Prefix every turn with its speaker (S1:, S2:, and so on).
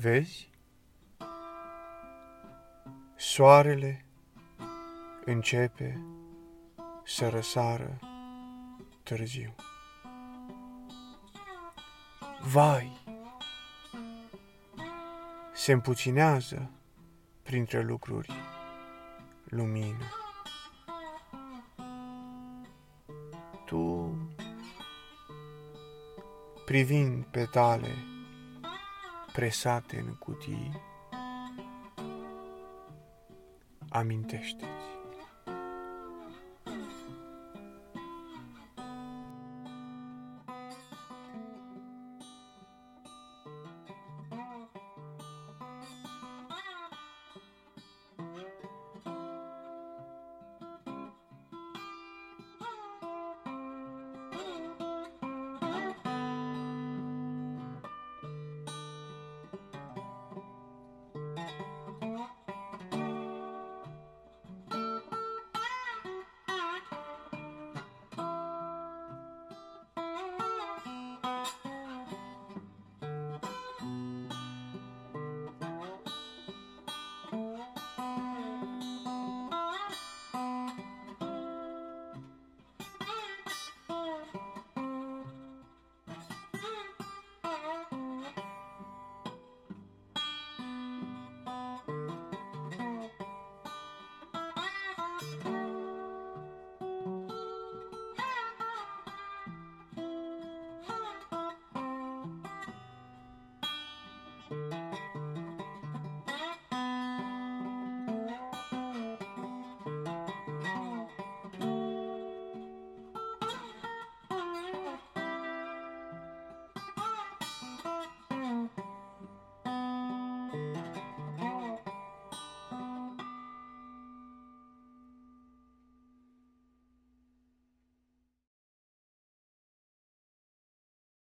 S1: Vezi? Soarele începe să răsară târziu. Vai! Se împuținează printre lucruri lumină. Tu, privind petale presate în cutii, amintește